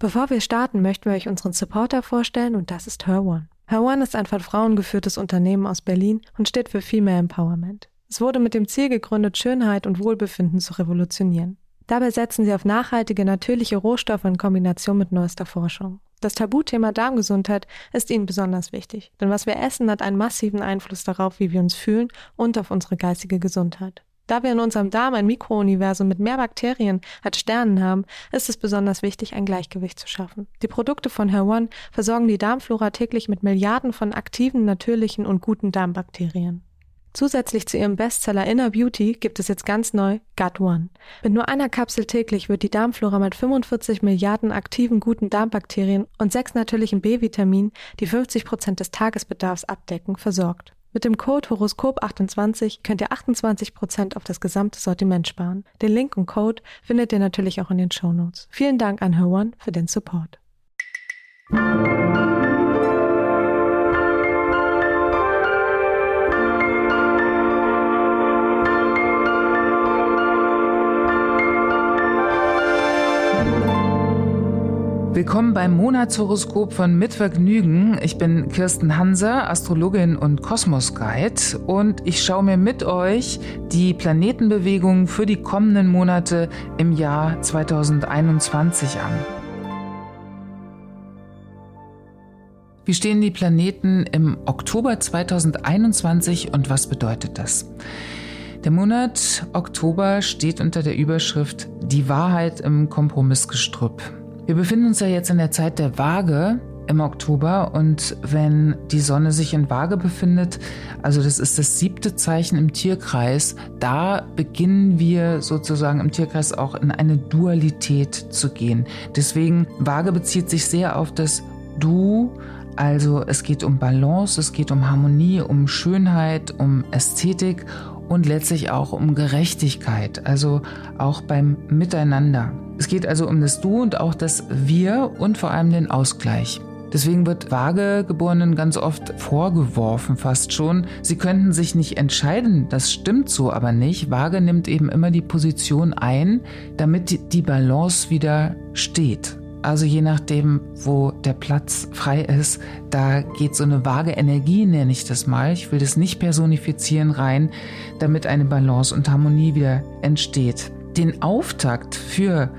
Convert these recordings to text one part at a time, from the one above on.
Bevor wir starten, möchten wir euch unseren Supporter vorstellen und das ist Her One. Her One ist ein von Frauen geführtes Unternehmen aus Berlin und steht für Female Empowerment. Es wurde mit dem Ziel gegründet, Schönheit und Wohlbefinden zu revolutionieren. Dabei setzen sie auf nachhaltige, natürliche Rohstoffe in Kombination mit neuester Forschung. Das Tabuthema Darmgesundheit ist ihnen besonders wichtig, denn was wir essen hat einen massiven Einfluss darauf, wie wir uns fühlen und auf unsere geistige Gesundheit. Da wir in unserem Darm ein Mikrouniversum mit mehr Bakterien als Sternen haben, ist es besonders wichtig, ein Gleichgewicht zu schaffen. Die Produkte von Hair versorgen die Darmflora täglich mit Milliarden von aktiven, natürlichen und guten Darmbakterien. Zusätzlich zu ihrem Bestseller Inner Beauty gibt es jetzt ganz neu Gut One. Mit nur einer Kapsel täglich wird die Darmflora mit 45 Milliarden aktiven guten Darmbakterien und sechs natürlichen B-Vitaminen, die 50 Prozent des Tagesbedarfs abdecken, versorgt. Mit dem Code Horoskop28 könnt ihr 28% auf das gesamte Sortiment sparen. Den Link und Code findet ihr natürlich auch in den Show Notes. Vielen Dank an Her für den Support. Willkommen beim Monatshoroskop von Mitvergnügen. Ich bin Kirsten Hanser, Astrologin und Kosmos-Guide und ich schaue mir mit euch die Planetenbewegungen für die kommenden Monate im Jahr 2021 an. Wie stehen die Planeten im Oktober 2021 und was bedeutet das? Der Monat Oktober steht unter der Überschrift Die Wahrheit im Kompromissgestrüpp. Wir befinden uns ja jetzt in der Zeit der Waage im Oktober und wenn die Sonne sich in Waage befindet, also das ist das siebte Zeichen im Tierkreis, da beginnen wir sozusagen im Tierkreis auch in eine Dualität zu gehen. Deswegen Waage bezieht sich sehr auf das Du, also es geht um Balance, es geht um Harmonie, um Schönheit, um Ästhetik und letztlich auch um Gerechtigkeit, also auch beim Miteinander. Es geht also um das Du und auch das Wir und vor allem den Ausgleich. Deswegen wird Vagegeborenen ganz oft vorgeworfen, fast schon, sie könnten sich nicht entscheiden. Das stimmt so aber nicht. Waage nimmt eben immer die Position ein, damit die Balance wieder steht. Also je nachdem, wo der Platz frei ist, da geht so eine vage Energie, nenne ich das mal. Ich will das nicht personifizieren rein, damit eine Balance und Harmonie wieder entsteht. Den Auftakt für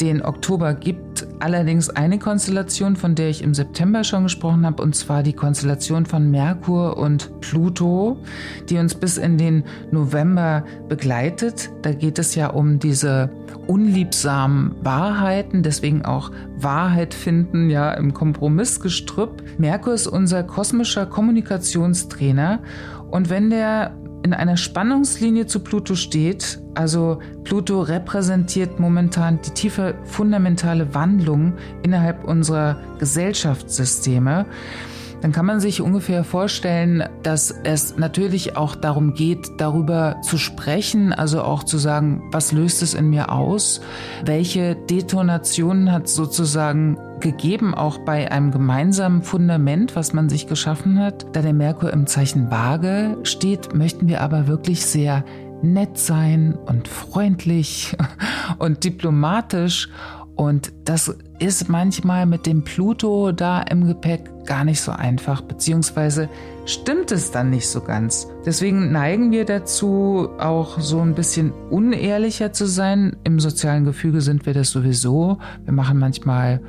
den Oktober gibt allerdings eine Konstellation, von der ich im September schon gesprochen habe, und zwar die Konstellation von Merkur und Pluto, die uns bis in den November begleitet. Da geht es ja um diese unliebsamen Wahrheiten, deswegen auch Wahrheit finden, ja, im Kompromissgestrüpp. Merkur ist unser kosmischer Kommunikationstrainer und wenn der in einer Spannungslinie zu Pluto steht, also Pluto repräsentiert momentan die tiefe fundamentale Wandlung innerhalb unserer Gesellschaftssysteme, dann kann man sich ungefähr vorstellen, dass es natürlich auch darum geht, darüber zu sprechen, also auch zu sagen, was löst es in mir aus, welche Detonationen hat sozusagen gegeben, auch bei einem gemeinsamen Fundament, was man sich geschaffen hat. Da der Merkur im Zeichen Waage steht, möchten wir aber wirklich sehr nett sein und freundlich und diplomatisch und das ist manchmal mit dem Pluto da im Gepäck gar nicht so einfach, beziehungsweise stimmt es dann nicht so ganz. Deswegen neigen wir dazu, auch so ein bisschen unehrlicher zu sein. Im sozialen Gefüge sind wir das sowieso. Wir machen manchmal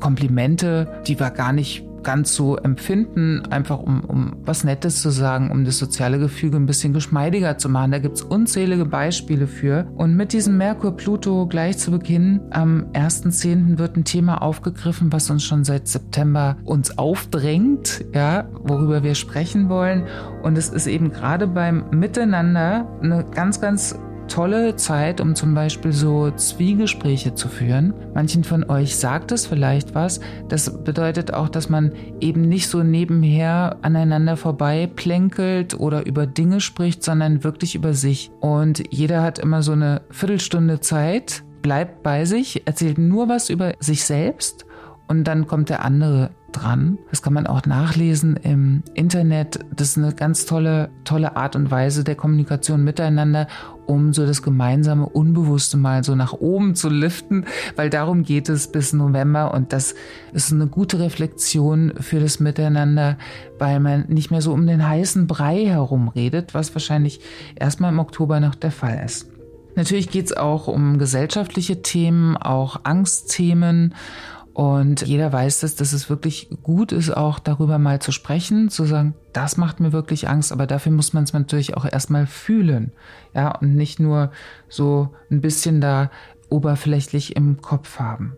Komplimente, die wir gar nicht ganz so empfinden, einfach um, um was Nettes zu sagen, um das soziale Gefüge ein bisschen geschmeidiger zu machen. Da gibt es unzählige Beispiele für. Und mit diesem Merkur-Pluto gleich zu Beginn, am 1.10. wird ein Thema aufgegriffen, was uns schon seit September uns aufdrängt, ja, worüber wir sprechen wollen. Und es ist eben gerade beim Miteinander eine ganz, ganz tolle Zeit, um zum Beispiel so Zwiegespräche zu führen. Manchen von euch sagt es vielleicht was. Das bedeutet auch, dass man eben nicht so nebenher aneinander vorbei plänkelt oder über Dinge spricht, sondern wirklich über sich. Und jeder hat immer so eine Viertelstunde Zeit, bleibt bei sich, erzählt nur was über sich selbst und dann kommt der andere dran. Das kann man auch nachlesen im Internet. Das ist eine ganz tolle, tolle Art und Weise der Kommunikation miteinander, um so das gemeinsame Unbewusste mal so nach oben zu liften, weil darum geht es bis November und das ist eine gute Reflexion für das Miteinander, weil man nicht mehr so um den heißen Brei herumredet, was wahrscheinlich erstmal im Oktober noch der Fall ist. Natürlich geht es auch um gesellschaftliche Themen, auch Angstthemen und jeder weiß das, dass es wirklich gut ist, auch darüber mal zu sprechen, zu sagen, das macht mir wirklich Angst, aber dafür muss man es natürlich auch erstmal fühlen. Ja, und nicht nur so ein bisschen da oberflächlich im Kopf haben.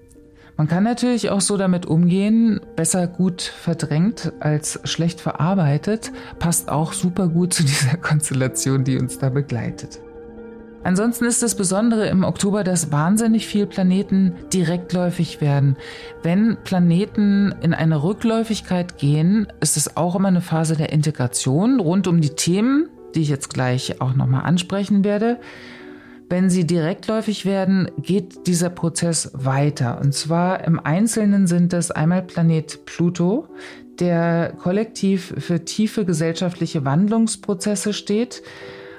Man kann natürlich auch so damit umgehen, besser gut verdrängt als schlecht verarbeitet, passt auch super gut zu dieser Konstellation, die uns da begleitet. Ansonsten ist das Besondere im Oktober, dass wahnsinnig viele Planeten direktläufig werden. Wenn Planeten in eine Rückläufigkeit gehen, ist es auch immer eine Phase der Integration rund um die Themen, die ich jetzt gleich auch nochmal ansprechen werde. Wenn sie direktläufig werden, geht dieser Prozess weiter. Und zwar im Einzelnen sind es einmal Planet Pluto, der kollektiv für tiefe gesellschaftliche Wandlungsprozesse steht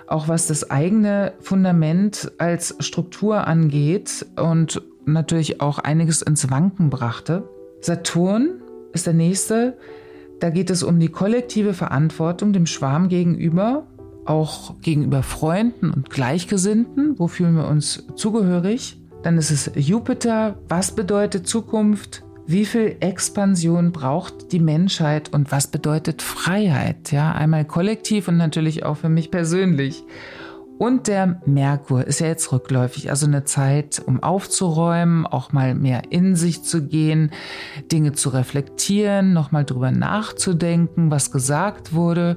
auch was das eigene Fundament als Struktur angeht und natürlich auch einiges ins Wanken brachte. Saturn ist der nächste. Da geht es um die kollektive Verantwortung dem Schwarm gegenüber, auch gegenüber Freunden und Gleichgesinnten. Wo fühlen wir uns zugehörig? Dann ist es Jupiter. Was bedeutet Zukunft? Wie viel Expansion braucht die Menschheit und was bedeutet Freiheit? Ja, einmal kollektiv und natürlich auch für mich persönlich. Und der Merkur ist ja jetzt rückläufig, also eine Zeit, um aufzuräumen, auch mal mehr in sich zu gehen, Dinge zu reflektieren, nochmal drüber nachzudenken, was gesagt wurde,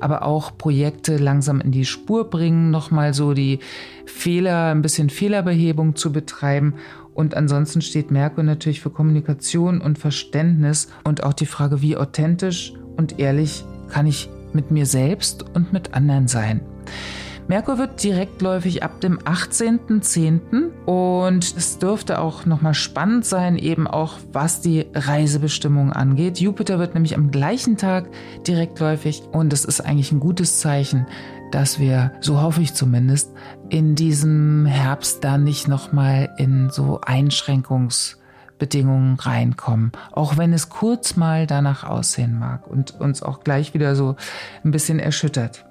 aber auch Projekte langsam in die Spur bringen, nochmal so die Fehler, ein bisschen Fehlerbehebung zu betreiben und ansonsten steht Merkur natürlich für Kommunikation und Verständnis und auch die Frage, wie authentisch und ehrlich kann ich mit mir selbst und mit anderen sein. Merkur wird direktläufig ab dem 18.10. und es dürfte auch nochmal spannend sein, eben auch was die Reisebestimmung angeht. Jupiter wird nämlich am gleichen Tag direktläufig und es ist eigentlich ein gutes Zeichen, dass wir, so hoffe ich zumindest, in diesem Herbst dann nicht nochmal in so Einschränkungsbedingungen reinkommen. Auch wenn es kurz mal danach aussehen mag und uns auch gleich wieder so ein bisschen erschüttert.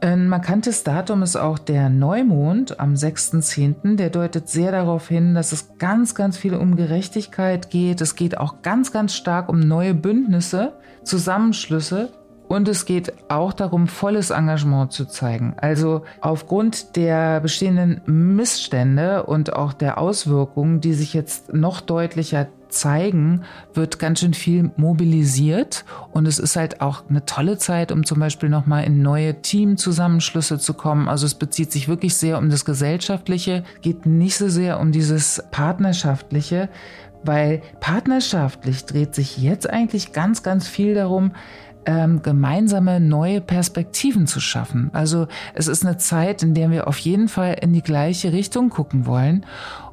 Ein markantes Datum ist auch der Neumond am 6.10. Der deutet sehr darauf hin, dass es ganz, ganz viel um Gerechtigkeit geht. Es geht auch ganz, ganz stark um neue Bündnisse, Zusammenschlüsse und es geht auch darum, volles Engagement zu zeigen. Also aufgrund der bestehenden Missstände und auch der Auswirkungen, die sich jetzt noch deutlicher zeigen, wird ganz schön viel mobilisiert und es ist halt auch eine tolle Zeit, um zum Beispiel nochmal in neue Teamzusammenschlüsse zu kommen. Also es bezieht sich wirklich sehr um das Gesellschaftliche, geht nicht so sehr um dieses Partnerschaftliche, weil partnerschaftlich dreht sich jetzt eigentlich ganz, ganz viel darum, ähm, gemeinsame neue Perspektiven zu schaffen. Also es ist eine Zeit, in der wir auf jeden Fall in die gleiche Richtung gucken wollen.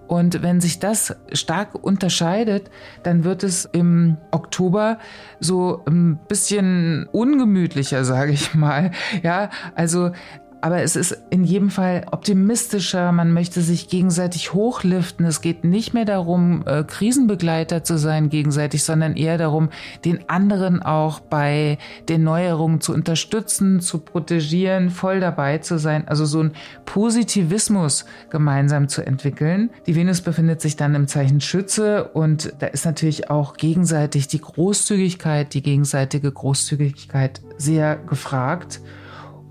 Und wenn sich das stark unterscheidet, dann wird es im Oktober so ein bisschen ungemütlicher, sage ich mal. Ja, also aber es ist in jedem Fall optimistischer. Man möchte sich gegenseitig hochliften. Es geht nicht mehr darum, äh, Krisenbegleiter zu sein gegenseitig, sondern eher darum, den anderen auch bei den Neuerungen zu unterstützen, zu protegieren, voll dabei zu sein. Also so ein Positivismus gemeinsam zu entwickeln. Die Venus befindet sich dann im Zeichen Schütze und da ist natürlich auch gegenseitig die Großzügigkeit, die gegenseitige Großzügigkeit sehr gefragt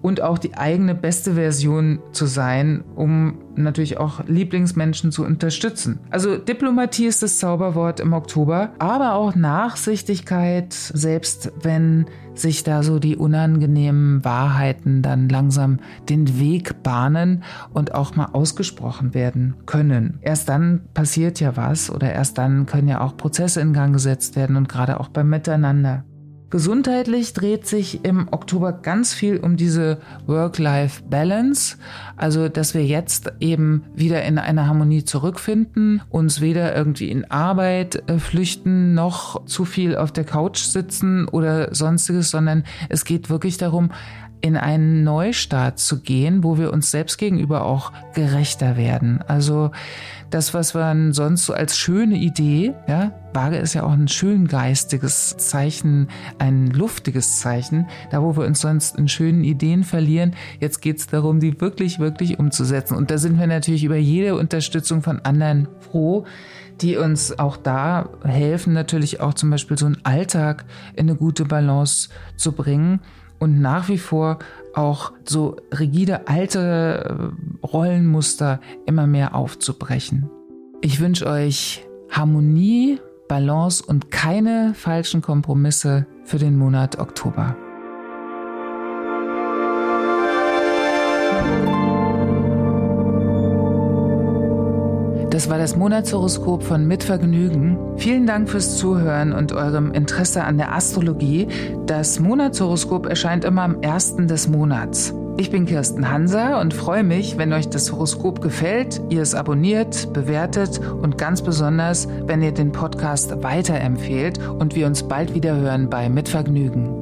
und auch die eigene beste Version zu sein, um natürlich auch Lieblingsmenschen zu unterstützen. Also Diplomatie ist das Zauberwort im Oktober, aber auch Nachsichtigkeit, selbst wenn sich da so die unangenehmen Wahrheiten dann langsam den Weg bahnen und auch mal ausgesprochen werden können. Erst dann passiert ja was oder erst dann können ja auch Prozesse in Gang gesetzt werden und gerade auch beim Miteinander. Gesundheitlich dreht sich im Oktober ganz viel um diese Work-Life-Balance, also dass wir jetzt eben wieder in eine Harmonie zurückfinden, uns weder irgendwie in Arbeit äh, flüchten noch zu viel auf der Couch sitzen oder sonstiges, sondern es geht wirklich darum, in einen Neustart zu gehen, wo wir uns selbst gegenüber auch gerechter werden. Also das, was man sonst so als schöne Idee, ja, Waage ist ja auch ein schön geistiges Zeichen, ein luftiges Zeichen, da wo wir uns sonst in schönen Ideen verlieren. Jetzt geht es darum, die wirklich, wirklich umzusetzen. Und da sind wir natürlich über jede Unterstützung von anderen froh, die uns auch da helfen, natürlich auch zum Beispiel so einen Alltag in eine gute Balance zu bringen und nach wie vor auch so rigide alte äh, Rollenmuster immer mehr aufzubrechen. Ich wünsche euch Harmonie, Balance und keine falschen Kompromisse für den Monat Oktober. Das war das Monatshoroskop von Mitvergnügen. Vielen Dank fürs Zuhören und eurem Interesse an der Astrologie. Das Monatshoroskop erscheint immer am ersten des Monats. Ich bin Kirsten Hanser und freue mich, wenn euch das Horoskop gefällt, ihr es abonniert, bewertet und ganz besonders, wenn ihr den Podcast weiterempfehlt und wir uns bald wieder hören bei Mitvergnügen.